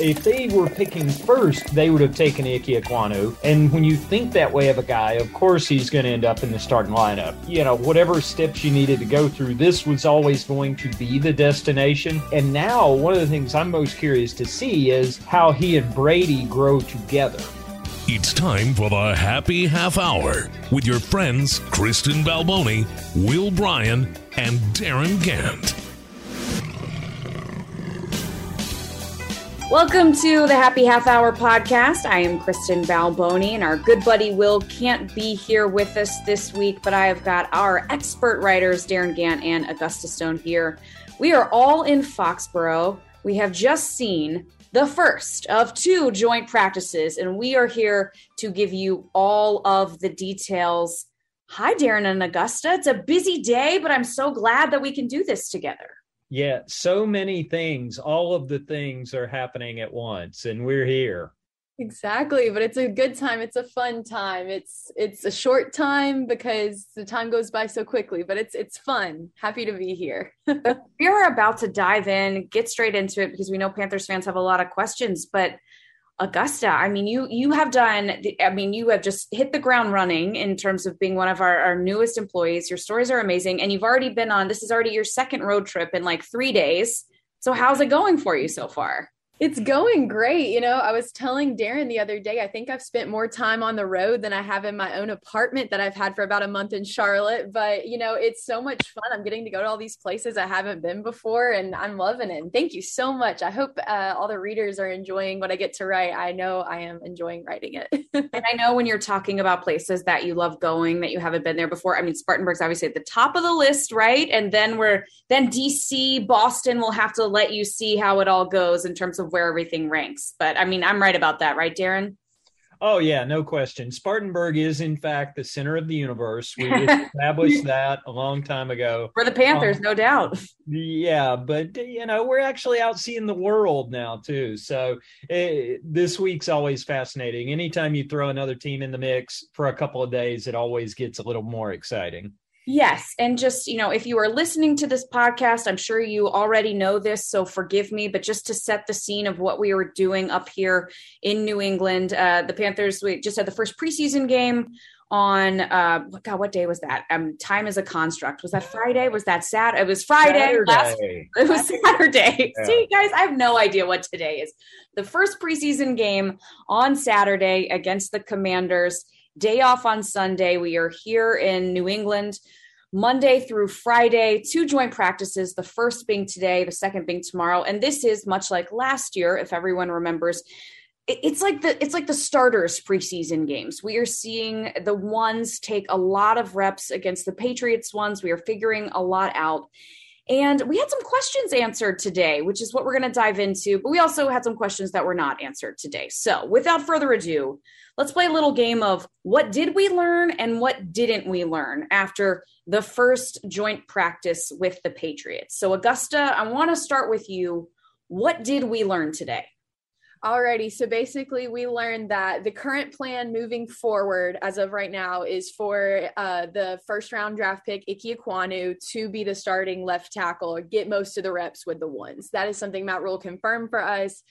If they were picking first, they would have taken Ike Ekwonu. And when you think that way of a guy, of course he's going to end up in the starting lineup. You know, whatever steps you needed to go through, this was always going to be the destination. And now, one of the things I'm most curious to see is how he and Brady grow together. It's time for the Happy Half Hour with your friends Kristen Balboni, Will Bryan, and Darren Gant. Welcome to the Happy Half Hour podcast. I am Kristen Balboni, and our good buddy Will can't be here with us this week, but I have got our expert writers, Darren Gant and Augusta Stone, here. We are all in Foxborough. We have just seen the first of two joint practices, and we are here to give you all of the details. Hi, Darren and Augusta. It's a busy day, but I'm so glad that we can do this together. Yeah, so many things, all of the things are happening at once, and we're here. Exactly, but it's a good time. It's a fun time. It's it's a short time because the time goes by so quickly, but it's it's fun. Happy to be here. we are about to dive in, get straight into it because we know Panthers fans have a lot of questions, but Augusta, I mean, you you have done. The, I mean, you have just hit the ground running in terms of being one of our, our newest employees. Your stories are amazing, and you've already been on. This is already your second road trip in like three days. So, how's it going for you so far? It's going great. You know, I was telling Darren the other day, I think I've spent more time on the road than I have in my own apartment that I've had for about a month in Charlotte. But, you know, it's so much fun. I'm getting to go to all these places I haven't been before and I'm loving it. And thank you so much. I hope uh, all the readers are enjoying what I get to write. I know I am enjoying writing it. and I know when you're talking about places that you love going, that you haven't been there before. I mean, Spartanburg's obviously at the top of the list, right? And then we're, then DC, Boston will have to let you see how it all goes in terms of where everything ranks ranks. But I mean, I'm right about that, right, Darren? Oh yeah, no question. Spartanburg is in fact the center of the universe. We established that a long time ago for the Panthers, um, no doubt. Yeah, but you know we're actually out seeing the world now too. So it, eh, this week's always fascinating. Anytime you throw another team in the mix for a couple of days, it always gets a little more exciting. Yes. And just, you know, if you are listening to this podcast, I'm sure you already know this, so forgive me, but just to set the scene of what we were doing up here in New England, uh, the Panthers, we just had the first preseason game on uh god what day was that um time is a construct was that friday was that sad it was friday saturday. Last, it was saturday yeah. see guys i have no idea what today is the first preseason game on saturday against the commanders day off on sunday we are here in new england Monday through Friday, two joint practices, the first being today, the second being tomorrow. And this is much like last year, if everyone remembers. It's like the it's like the starters preseason games. We are seeing the ones take a lot of reps against the Patriots ones. We are figuring a lot out. And we had some questions answered today, which is what we're going to dive into. But we also had some questions that were not answered today. So without further ado, let's play a little game of what did we learn and what didn't we learn after the first joint practice with the Patriots. So, Augusta, I want to start with you. What did we learn today? Alrighty, so basically, we learned that the current plan moving forward, as of right now, is for uh, the first round draft pick Ike Ekwonu to be the starting left tackle or get most of the reps with the ones. That is something Matt Rhule confirmed for us.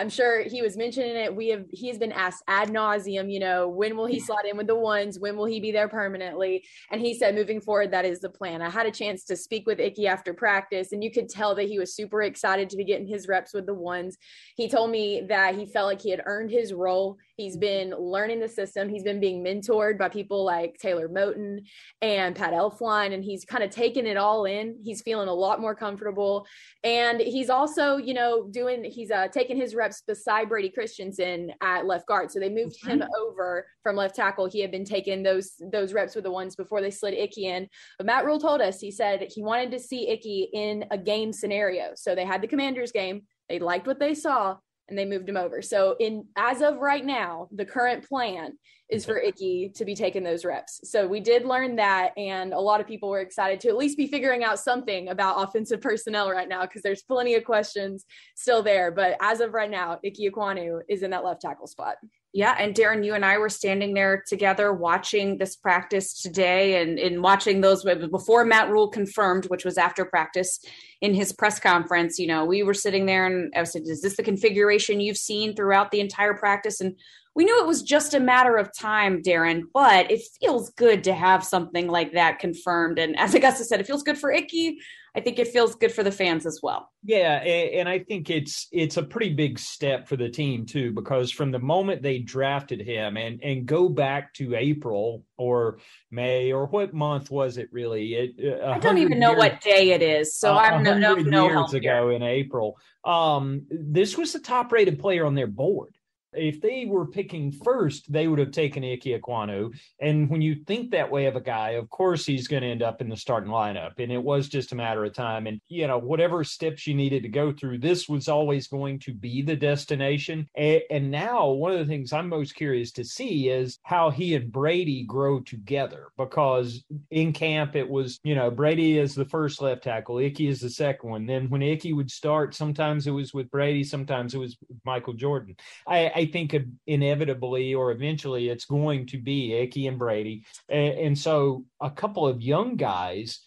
I'm sure he was mentioning it. We have he's been asked ad nauseum, you know, when will he slot in with the ones? When will he be there permanently? And he said, moving forward, that is the plan. I had a chance to speak with Icky after practice, and you could tell that he was super excited to be getting his reps with the ones. He told me that he felt like he had earned his role. He's been learning the system. He's been being mentored by people like Taylor Moton and Pat Elflein, and he's kind of taken it all in. He's feeling a lot more comfortable, and he's also, you know, doing. He's uh, taking his reps beside Brady Christensen at left guard. So they moved mm-hmm. him over from left tackle. He had been taking those those reps with the ones before they slid Icky in. But Matt Rhule told us he said he wanted to see Icky in a game scenario. So they had the Commanders game. They liked what they saw and they moved him over. So in as of right now, the current plan is for Icky to be taking those reps. So we did learn that and a lot of people were excited to at least be figuring out something about offensive personnel right now because there's plenty of questions still there. But as of right now, Icky Ekwonu is in that left tackle spot. Yeah, and Darren, you and I were standing there together watching this practice today and in watching those before Matt Rhule confirmed, which was after practice in his press conference. You know, we were sitting there and I said, Is this the configuration you've seen throughout the entire practice? And we knew it was just a matter of time, Darren, but it feels good to have something like that confirmed. And as Augusta said, it feels good for Icky. I think it feels good for the fans as well. Yeah, and I think it's it's a pretty big step for the team too, because from the moment they drafted him and and go back to April or May or what month was it really? It, I don't even know years, what day it is, so I don't know. No years ago here. in April, um, this was the top rated player on their board. If they were picking first, they would have taken Ike Ekwonu. And when you think that way of a guy, of course he's going to end up in the starting lineup. And it was just a matter of time. And, you know, whatever steps you needed to go through, this was always going to be the destination. And, now, one of the things I'm most curious to see is how he and Brady grow together. Because in camp, it was, you know, Brady is the first left tackle, Icky is the second one. Then when Icky would start, sometimes it was with Brady, sometimes it was Michael Jordan. I think inevitably or eventually it's going to be Icky and Brady. And, and so a couple of young guys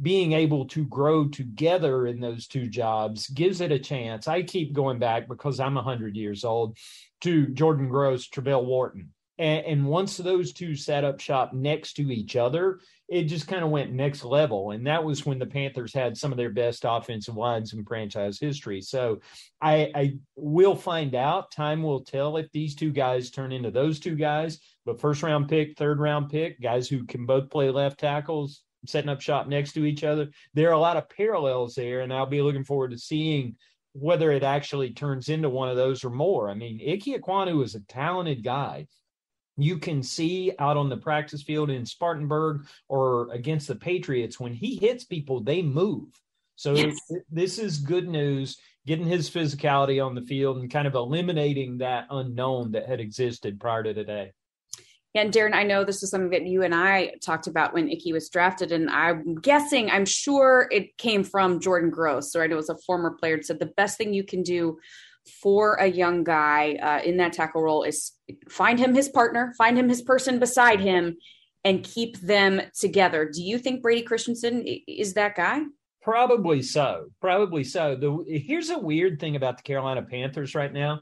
being able to grow together in those two jobs gives it a chance. I keep going back because I'm 100 years old to Jordan Gross, Travelle Wharton. And, and once those two set up shop next to each other, it just kind of went next level. And that was when the Panthers had some of their best offensive lines in franchise history. So I, I will find out. Time will tell if these two guys turn into those two guys. But first round pick, third round pick, guys who can both play left tackles, setting up shop next to each other. There are a lot of parallels there. And I'll be looking forward to seeing whether it actually turns into one of those or more. I mean, Ike Ekwonu is a talented guy you can see out on the practice field in Spartanburg or against the Patriots when he hits people, they move. So yes. this is good news, getting his physicality on the field and kind of eliminating that unknown that had existed prior to today. And Darren, I know this is something that you and I talked about when Icky was drafted, and I'm guessing, I'm sure it came from Jordan Gross, or I know it was a former player, said the best thing you can do for a young guy uh, in that tackle role is find him his partner, find him his person beside him, and keep them together. Do you think Brady Christensen is that guy? Probably so. Probably so. The here's a weird thing about the Carolina Panthers right now.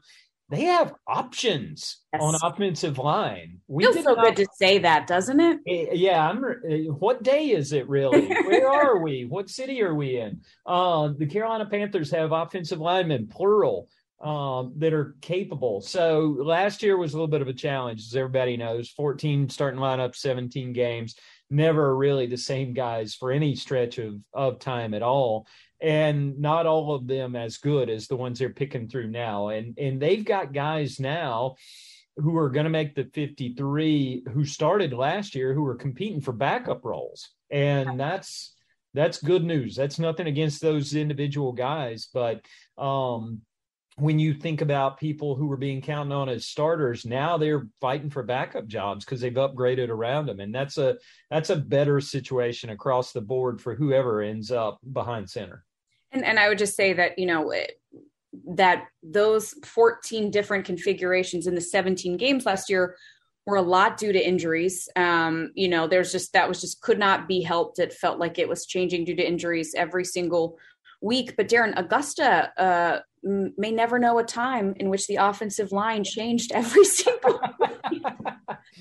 They have options yes. on offensive line. We Feels so not, good to say that, doesn't it? Eh, yeah. I'm. Eh, what day is it really? Where are we? What city are we in? Uh, the Carolina Panthers have offensive linemen, plural, um, that are capable. So last year was a little bit of a challenge, as everybody knows. 14 starting lineup, 17 games, never really the same guys for any stretch of, of time at all. And not all of them as good as the ones they're picking through now. And and they've got guys now who are going to make the 53 who started last year who are competing for backup roles. And that's that's good news. That's nothing against those individual guys, but um when you think about people who were being counted on as starters, now they're fighting for backup jobs because they've upgraded around them, and that's a that's a better situation across the board for whoever ends up behind center. And and I would just say that you know that those 14 different configurations in the 17 games last year were a lot due to injuries. Um, you know, there's just that was just could not be helped. It felt like it was changing due to injuries every single week. But Darren Augusta uh, may never know a time in which the offensive line changed every single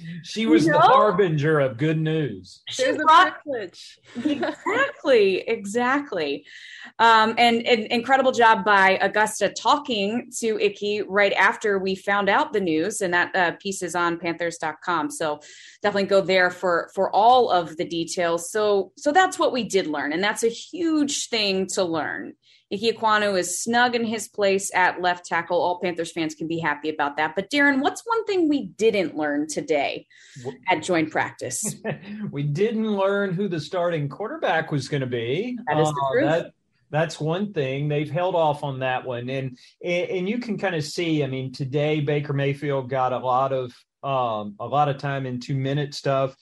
she was you know? the harbinger of good news. She brought, exactly exactly. Um, and an incredible job by augusta talking to icky right after we found out the news and that uh, piece is on panthers.com so definitely go there for for all of the details. So so that's what we did learn and that's a huge thing to learn Ekwonu is snug in his place at left tackle. All Panthers fans can be happy about that. But Darren, what's one thing we didn't learn today at joint practice? we didn't learn who the starting quarterback was going to be. That is the uh, truth. That, that's one thing they've held off on that one and and you can kind of see i mean today baker mayfield got a lot of um, a lot of time in two minute stuff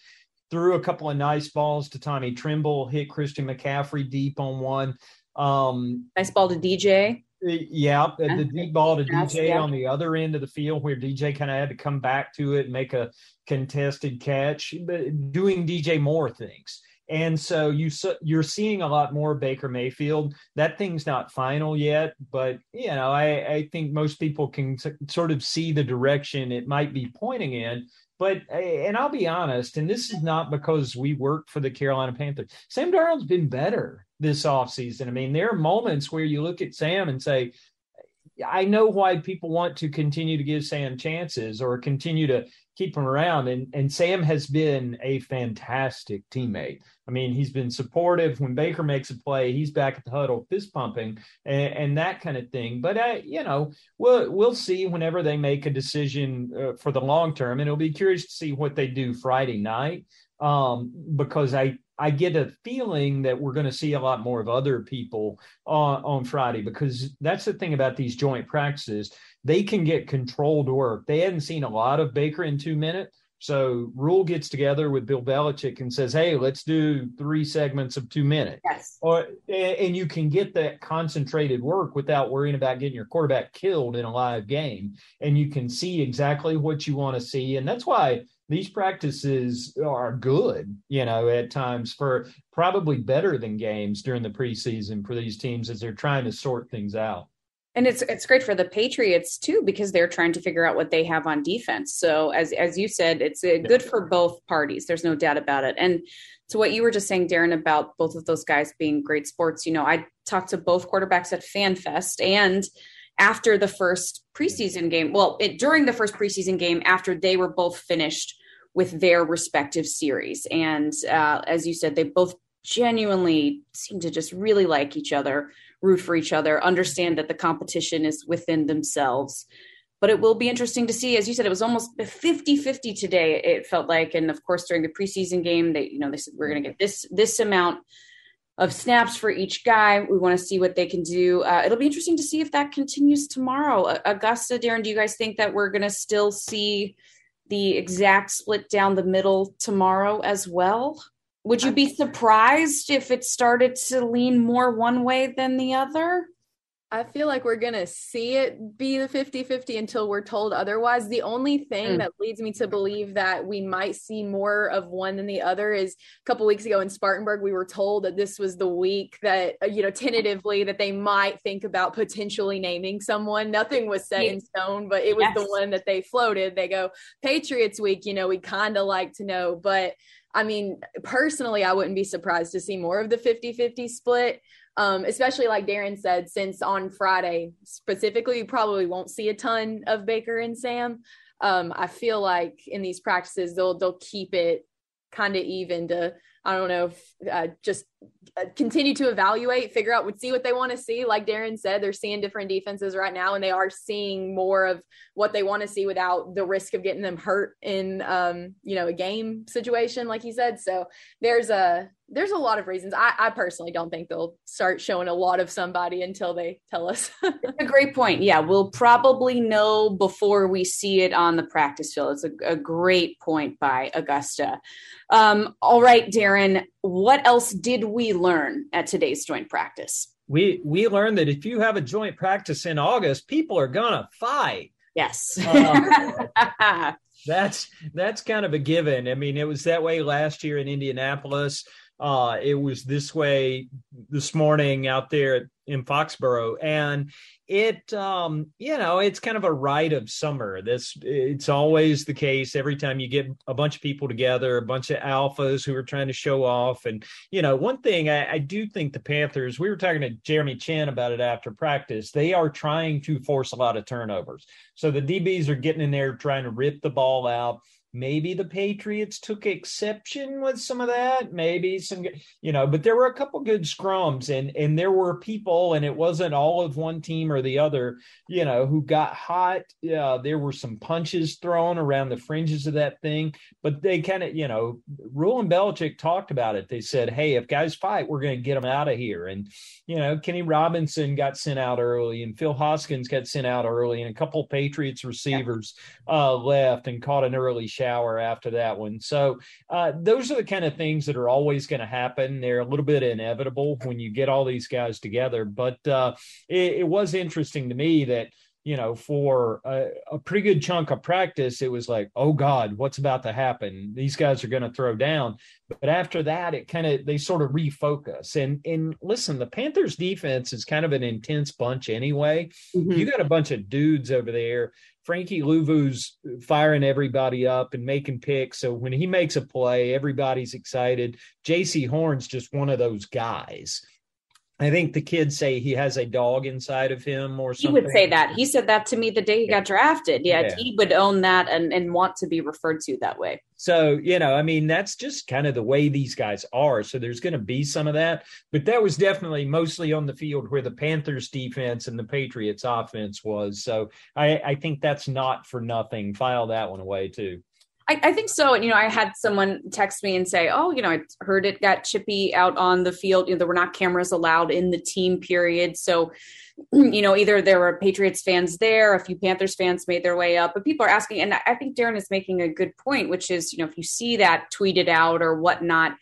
threw a couple of nice balls to tommy Tremble, hit christian mccaffrey deep on one um, nice ball to DJ. Yeah, the deep ball to DJ on the other end of the field, where DJ kind of had to come back to it and make a contested catch, but doing DJ more things. And so you you're seeing a lot more Baker Mayfield. That thing's not final yet, but you know I, I think most people can sort of see the direction it might be pointing in. But uh, and I'll be honest, and this is not because we work for the Carolina Panthers. Sam Darnold's been better this offseason. I mean, there are moments where you look at Sam and say, I know why people want to continue to give Sam chances or continue to keep him around. And and Sam has been a fantastic teammate. I mean, he's been supportive when Baker makes a play. He's back at the huddle, fist pumping, and, and that kind of thing. But uh, you know, we'll we'll see whenever they make a decision uh, for the long term, and it'll be curious to see what they do Friday night. Um, because I I get a feeling that we're going to see a lot more of other people on, on Friday because that's the thing about these joint practices. They can get controlled work. They hadn't seen a lot of Baker in two minutes. So Rhule gets together with Bill Belichick and says, "Hey, let's do three segments of two minutes." Yes. Or and you can get that concentrated work without worrying about getting your quarterback killed in a live game, and you can see exactly what you want to see, and that's why these practices are good, you know, at times for probably better than games during the preseason for these teams as they're trying to sort things out. And it's it's great for the Patriots too because they're trying to figure out what they have on defense. So as as you said, it's uh, good for both parties. There's no doubt about it. And to what you were just saying, Darren, about both of those guys being great sports, you know, I talked to both quarterbacks at FanFest and after the first preseason game. Well, it, during the first preseason game, after they were both finished with their respective series. And uh, as you said, they both genuinely seem to just really like each other, root for each other, understand that the competition is within themselves. But it will be interesting to see. As you said, it was almost 50 50 today, it felt like. And of course, during the preseason game, they, you know, they said we're going to get this, this amount of snaps for each guy. We want to see what they can do. Uh, it'll be interesting to see if that continues tomorrow. Augusta, Darren, do you guys think that we're going to still see the exact split down the middle tomorrow as well? Would you be surprised if it started to lean more one way than the other? I feel like we're going to see it be the 50 50 until we're told otherwise. The only thing mm. that leads me to believe that we might see more of one than the other is a couple weeks ago in Spartanburg, we were told that this was the week that, uh, you know, tentatively that they might think about potentially naming someone. Nothing was set in stone, but it was yes. the one that they floated. They go, Patriots week, you know, we kind of like to know. But I mean, personally, I wouldn't be surprised to see more of the 50 50 split um, especially like Darren said, since on Friday specifically, you probably won't see a ton of Baker and Sam. Um, I feel like in these practices they'll they'll keep it kind of even to I don't know if uh, just continue to evaluate, figure out, see what they want to see. Like Darren said, they're seeing different defenses right now, and they are seeing more of what they want to see without the risk of getting them hurt in, um, you know, a game situation, like he said. So there's a there's a lot of reasons. I, I personally don't think they'll start showing a lot of somebody until they tell us. A great point. Yeah, we'll probably know before we see it on the practice field. It's a, a great point by Augusta. Um, all right, Darren, what else did we learn at today's joint practice? We we learned that if you have a joint practice in August, people are gonna fight. Yes. Uh, that's that's kind of a given. I mean, it was that way last year in Indianapolis. Uh, it was this way this morning out there in Foxborough, and it um, you know it's kind of a rite of summer. This it's always the case every time you get a bunch of people together, a bunch of alphas who are trying to show off. And you know, one thing I, I do think the Panthers. We were talking to Jeremy Chinn about it after practice. They are trying to force a lot of turnovers. So the DBs are getting in there trying to rip the ball out maybe the Patriots took exception with some of that. Maybe some, you know, but there were a couple good scrums, and and there were people, and it wasn't all of one team or the other, you know, who got hot. Uh, there were some punches thrown around the fringes of that thing, but they kind of, you know, Rhule and Belichick talked about it. They said, "Hey, if guys fight, we're going to get them out of here." And you know, Kenny Robinson got sent out early, and Phil Hoskins got sent out early, and a couple Patriots receivers uh, left and caught an early shot shower after that one. So uh, those are the kind of things that are always going to happen. They're a little bit inevitable when you get all these guys together. But uh, it, it was interesting to me that you know, for a, a, pretty good chunk of practice, it was like, oh God, what's about to happen? These guys are going to throw down. But after that, it kind of they sort of refocus. And and listen, the Panthers defense is kind of an intense bunch anyway. Mm-hmm. You got a bunch of dudes over there. Frankie Luvu's firing everybody up and making picks. So when he makes a play, everybody's excited. Jaycee Horn's just one of those guys. I think the kids say he has a dog inside of him or something. He would say that. He said that to me the day he got drafted. Yeah, yeah, he would own that and, and want to be referred to that way. So, you know, I mean, that's just kind of the way these guys are. So there's going to be some of that. But that was definitely mostly on the field where the Panthers defense and the Patriots offense was. So I, I think that's not for nothing. File that one away too. I, I, think so. And, you know, I had someone text me and say, "Oh, you know, I heard it got chippy out on the field. You know, there were not cameras allowed in the team period, so." You know, either there were Patriots fans there, a few Panthers fans made their way up, but people are asking, and I think Darren is making a good point, which is, you know, if you see that tweeted out or whatnot,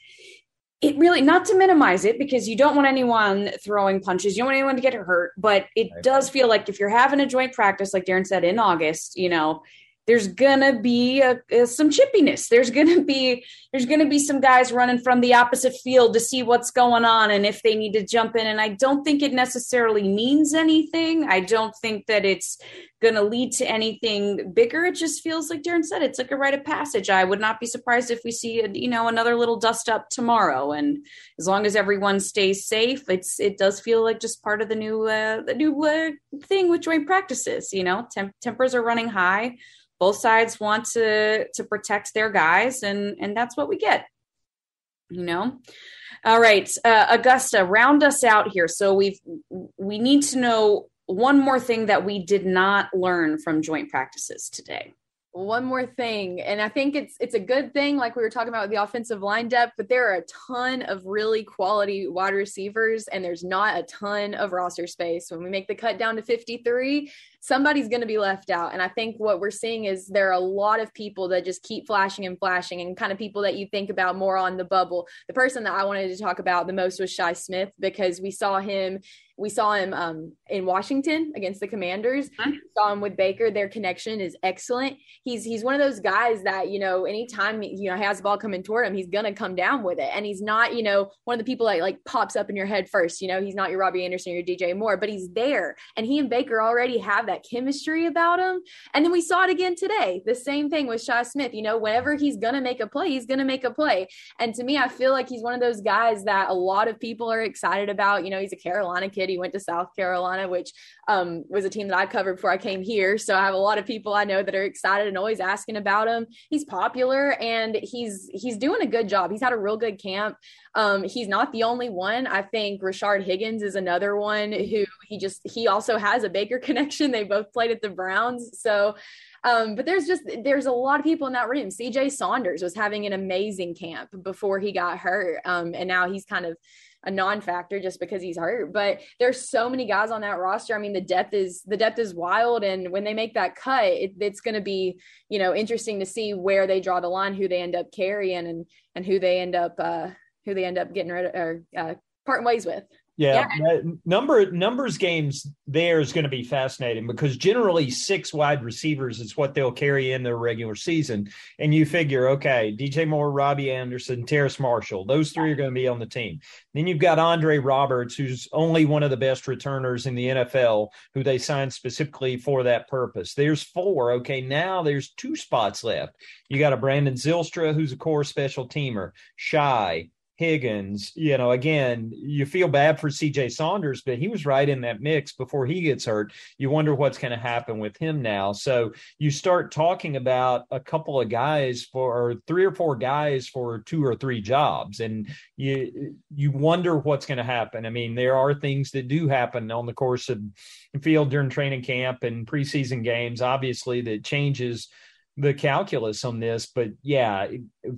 it really not to minimize it because you don't want anyone throwing punches you don't want anyone to get hurt but it does feel like if you're having a joint practice like darren said in august you know there's gonna be a, a, some chippiness. There's gonna be there's gonna be some guys running from the opposite field to see what's going on and if they need to jump in. And i don't think it necessarily means anything. I don't think that it's gonna lead to anything bigger. It just feels like darren said it's like a rite of passage. I would not be surprised if we see a, you know another little dust up tomorrow. And as long as everyone stays safe it's it does feel like just part of the new uh the new uh, thing with joint practices you know Temp- tempers are running high both sides want to to protect their guys and and that's what we get you know? All right uh, augusta round us out here. So we've we need to know one more thing that we did not learn from joint practices today one more thing and i think it's it's a good thing like we were talking about with the offensive line depth but there are a ton of really quality wide receivers and there's not a ton of roster space when we make the cut down to 53 somebody's going to be left out. And I think what we're seeing is there are a lot of people that just keep flashing and flashing and kind of people that you think about more on the bubble. The person that I wanted to talk about the most was Shi Smith because we saw him we saw him um, in Washington against the Commanders. Mm-hmm. Saw him with Baker. Their connection is excellent. He's he's one of those guys that you know anytime you know he has the ball coming toward him, he's gonna come down with it. And he's not you know one of the people that like pops up in your head first. You know he's not your Robbie Anderson or your DJ Moore, but he's there. And he and Baker already have that chemistry about him. And then we saw it again today. The same thing with Shi Smith. You know, whenever he's going to make a play, he's going to make a play. And to me, I feel like he's one of those guys that a lot of people are excited about. You know, he's a Carolina kid. He went to South Carolina, which um, was a team that I covered before I came here. So I have a lot of people I know that are excited and always asking about him. He's popular and he's he's doing a good job. He's had a real good camp. Um, he's not the only one. I think Rashard Higgins is another one who he just he also has a Baker connection. They both played at the Browns. So um, but there's just there's a lot of people in that room. CJ Saunders was having an amazing camp before he got hurt. Um, and now he's kind of a non-factor just because he's hurt. But there's so many guys on that roster. I mean, the depth is the depth is wild, and when they make that cut, it, it's going to be you know interesting to see where they draw the line, who they end up carrying, and and who they end up uh, who they end up getting rid of or uh, parting ways with. Yeah, yeah. number numbers games there is going to be fascinating because generally six wide receivers is what they'll carry in their regular season, and you figure, okay, DJ Moore, Robbie Anderson, Terrace Marshall, those three are going to be on the team. Then you've got Andre Roberts, who's only one of the best returners in the NFL, who they signed specifically for that purpose. There's four. Okay, now there's two spots left. You got a Brandon Zylstra, who's a core special teamer, Shi, Higgins, you know, again, you feel bad for CJ Saunders, but he was right in that mix before he gets hurt. You wonder what's going to happen with him now. So you start talking about a couple of guys for or three or four guys for two or three jobs and you you wonder what's going to happen. I mean, there are things that do happen on the course of field during training camp and preseason games obviously that changes the calculus on this, but yeah,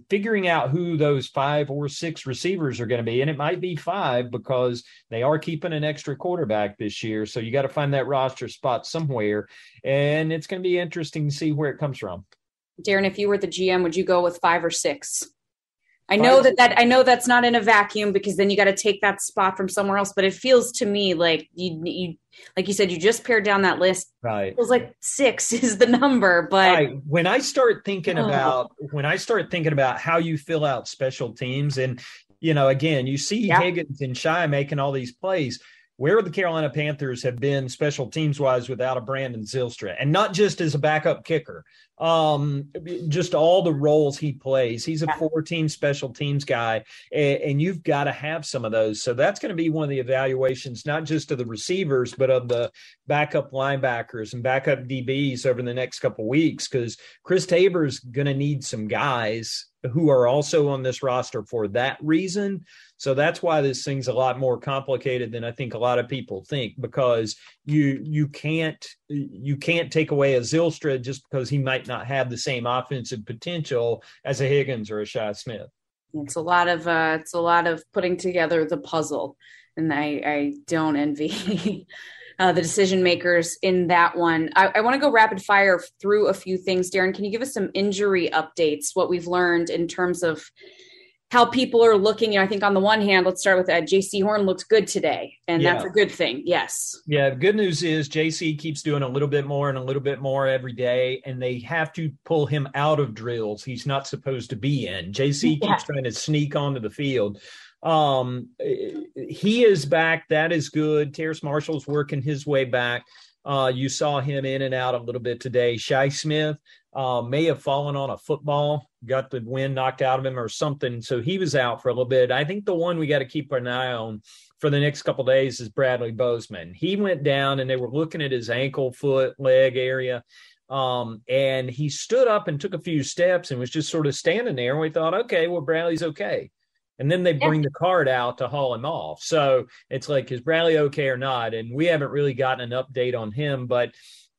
figuring out who those five or six receivers are going to be, and it might be five because they are keeping an extra quarterback this year. So you got to find that roster spot somewhere, and it's going to be interesting to see where it comes from. Darren, if you were the GM, would you go with five or six? I know that that I know that's not in a vacuum because then you got to take that spot from somewhere else. But it feels to me like you, you, like you said, you just pared down that list. Right. It feels like six is the number. But right. when I start thinking oh. about when I start thinking about how you fill out special teams, and you know, again, you see yeah. Higgins and Shi making all these plays where the Carolina Panthers have been special teams wise without a Brandon Zylstra, and not just as a backup kicker, um, just all the roles he plays. He's a four team special teams guy, and, and you've got to have some of those. So that's going to be one of the evaluations, not just of the receivers, but of the backup linebackers and backup DBs over the next couple weeks, because Chris Tabor's going to need some guys who are also on this roster for that reason. So that's why this thing's a lot more complicated than I think a lot of people think because you you can't you can't take away a Zylstra just because he might not have the same offensive potential as a Higgins or a Shi Smith. It's a lot of uh, it's a lot of putting together the puzzle, and I I don't envy. Uh, the decision makers in that one. I, I want to go rapid fire through a few things. Darren, can you give us some injury updates? What we've learned in terms of how people are looking. I think on the one hand, let's start with that. Jaycee Horn looked good today, and yeah. that's a good thing. Yes. Yeah. Good news is Jaycee keeps doing a little bit more and a little bit more every day, and they have to pull him out of drills he's not supposed to be in. Jaycee yeah. keeps trying to sneak onto the field. Um, he is back. That is good. Terrace Marshall's working his way back. Uh, you saw him in and out a little bit today. Shi Smith uh, may have fallen on a football, got the wind knocked out of him or something. So he was out for a little bit. I think the one we got to keep an eye on for the next couple days is Bradley Bozeman. He went down and they were looking at his ankle, foot, leg area. Um, and he stood up and took a few steps and was just sort of standing there. And we thought, okay, well, Bradley's okay and then they bring the card out to haul him off. So it's like, is Bradley okay or not? And we haven't really gotten an update on him, but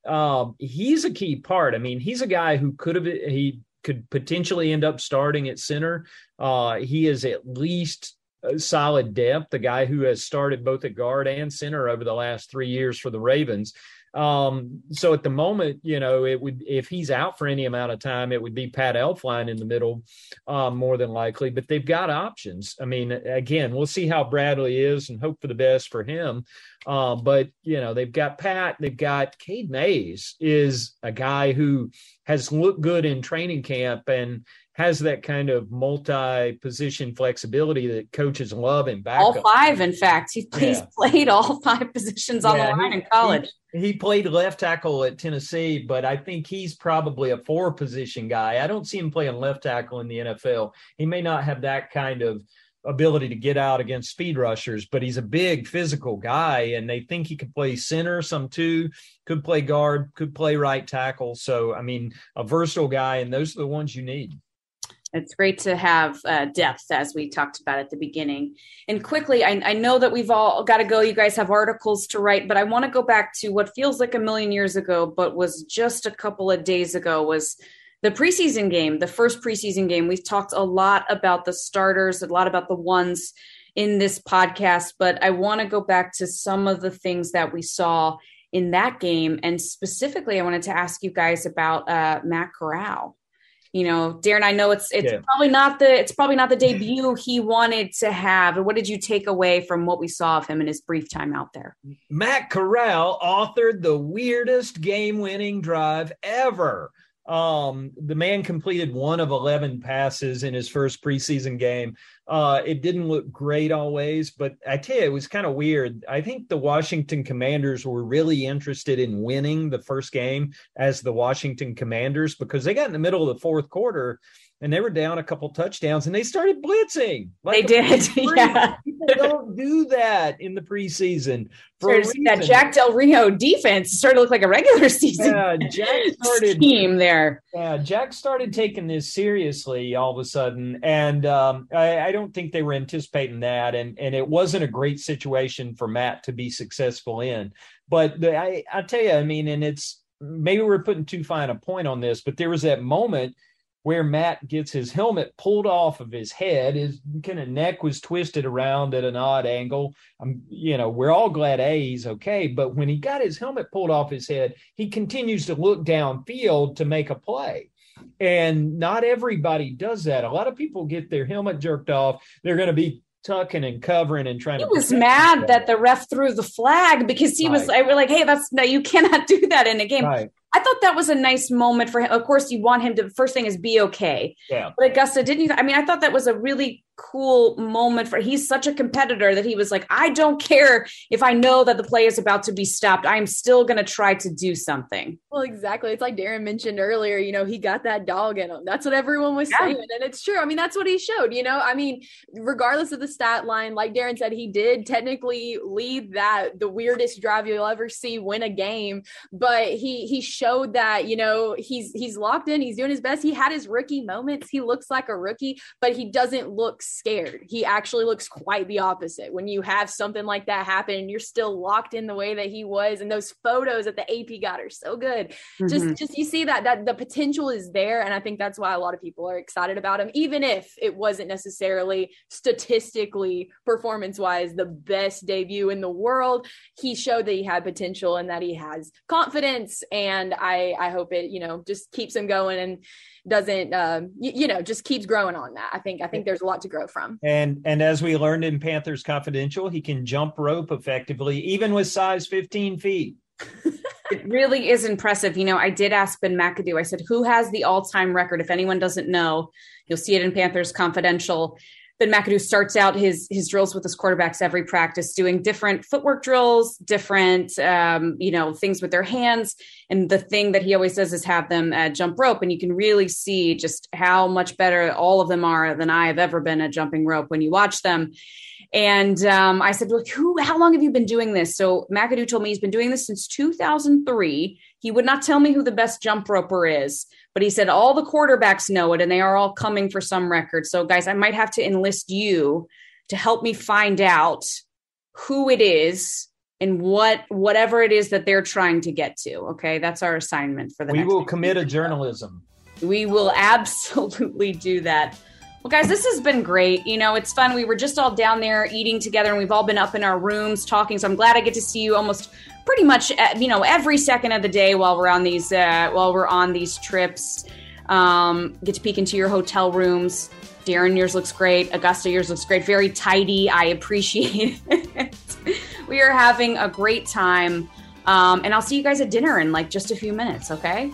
um, he's a key part. I mean, he's a guy who could have he could potentially end up starting at center. Uh, he is at least solid depth, the guy who has started both at guard and center over the last three years for the Ravens. Um, so at the moment, you know, it would if he's out for any amount of time, it would be Pat Elflein in the middle, um, more than likely. But they've got options. I mean, again, we'll see how Bradley is and hope for the best for him. Uh, but you know, they've got Pat, they've got Cade Mays is a guy who has looked good in training camp and has that kind of multi-position flexibility that coaches love in back. All five, in fact, he's, yeah. played all five positions on yeah, the line he, in college. He, he, played left tackle at Tennessee, but I think he's probably a four-position guy. I don't see him playing left tackle in the NFL. He may not have that kind of ability to get out against speed rushers, but he's a big physical guy, and they think he could play center some too, could play guard, could play right tackle. So, I mean, a versatile guy, and those are the ones you need. It's great to have uh, depth, as we talked about at the beginning. And quickly, I, I know that we've all got to go. You guys have articles to write, but I want to go back to what feels like a million years ago, but was just a couple of days ago. Was the preseason game, the first preseason game? We've talked a lot about the starters, a lot about the ones in this podcast, but I want to go back to some of the things that we saw in that game, and specifically, I wanted to ask you guys about uh, Matt Corral you know, Darren, I know it's it's yeah. probably not the it's probably not the debut he wanted to have. What did you take away from what we saw of him in his brief time out there? Matt Corral authored the weirdest game-winning drive ever. Um, the man completed one of 11 passes in his first preseason game. Uh, it didn't look great always, but I tell you, it was kind of weird. I think the Washington Commanders were really interested in winning the first game as the Washington Commanders because they got in the middle of the fourth quarter and they were down a couple touchdowns and they started blitzing. Like they did. yeah. People don't do that in the preseason. For that Jack Del Rio defense started to look like a regular season yeah, Jack started, team there. Yeah, Jack started taking this seriously all of a sudden. And um, I, I don't think they were anticipating that. And, and it wasn't a great situation for Matt to be successful in. But the, I, I tell you, I mean, and it's maybe we're putting too fine a point on this, but there was that moment – where Matt gets his helmet pulled off of his head. His kind of neck was twisted around at an odd angle. I'm, you know, we're all glad A, he's okay. But when he got his helmet pulled off his head, he continues to look downfield to make a play. And not everybody does that. A lot of people get their helmet jerked off. They're going to be tucking and covering and trying he to. He was mad that the ref threw the flag because he right. was. I was like, "Hey, that's no, you cannot do that in a game." Right. I thought that was a nice moment for him. Of course, you want him to first thing is be okay. Yeah. But Augusta didn't. You? I mean, I thought that was a really cool moment for he's such a competitor that he was like i don't care if i know that the play is about to be stopped. I'm still going to try to do something. Well exactly. It's like darren mentioned earlier you know he got that dog in him. That's what everyone was yeah. saying and it's true. I mean that's what he showed you know? I mean regardless of the stat line like darren said he did technically lead that the weirdest drive you'll ever see win a game. But he he showed that you know he's he's locked in. He's doing his best. He had his rookie moments. He looks like a rookie but he doesn't look scared. He actually looks quite the opposite. When you have something like that happen and you're still locked in the way that he was, and those photos that the AP got are so good. Mm-hmm. Just, just you see that that the potential is there, and I think that's why a lot of people are excited about him, even if it wasn't necessarily statistically, performance wise, the best debut in the world. He showed that he had potential and that he has confidence, and I I hope it you know just keeps him going and doesn't um, you, you know just keeps growing on that. I think I think there's a lot to grow from. And and as we learned in Panthers Confidential, he can jump rope effectively, even with size 15 feet. it really is impressive. You know, I did ask Ben McAdoo. I said, "Who has the all-time record?" If anyone doesn't know, you'll see it in Panthers Confidential. Ben McAdoo starts out his his drills with his quarterbacks every practice, doing different footwork drills, different um, you know things with their hands. And the thing that he always does is have them uh, jump rope, and you can really see just how much better all of them are than I have ever been at jumping rope when you watch them. And um, I said, "Look, who? How long have you been doing this?" So McAdoo told me he's been doing this since 2003. He would not tell me who the best jump roper is, but he said all the quarterbacks know it, and they are all coming for some record. So, guys, I might have to enlist you to help me find out who it is and what whatever it is that they're trying to get to. Okay, that's our assignment for the. We will commit a journalism. We will absolutely do that. Well, guys, this has been great. You know, it's fun. We were just all down there eating together, and we've all been up in our rooms talking. So I'm glad I get to see you almost pretty much, uh, you know, every second of the day while we're on these uh, while we're on these trips. Um, get to peek into your hotel rooms. Darren, yours looks great. Augusta, yours looks great. Very tidy. I appreciate it. we are having a great time. Um, and I'll see you guys at dinner in like just a few minutes, okay?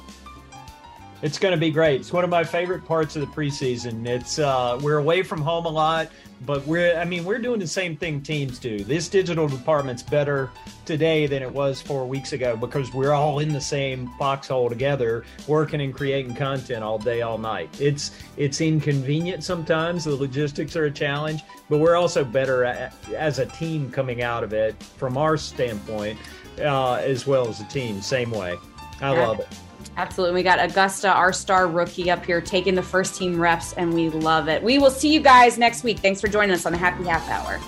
It's going to be great. It's one of my favorite parts of the preseason. It's uh, we're away from home a lot, but we're I mean we're doing the same thing teams do. This digital department's better today than it was four weeks ago because we're all in the same foxhole together, working and creating content all day, all night. It's it's inconvenient sometimes. The logistics are a challenge, but we're also better at, as a team coming out of it from our standpoint, uh, as well as a team. Same way. I yeah. love it. Absolutely. We got Augusta, our star rookie, up here taking the first team reps, and we love it. We will see you guys next week. Thanks for joining us on the Happy Half Hour.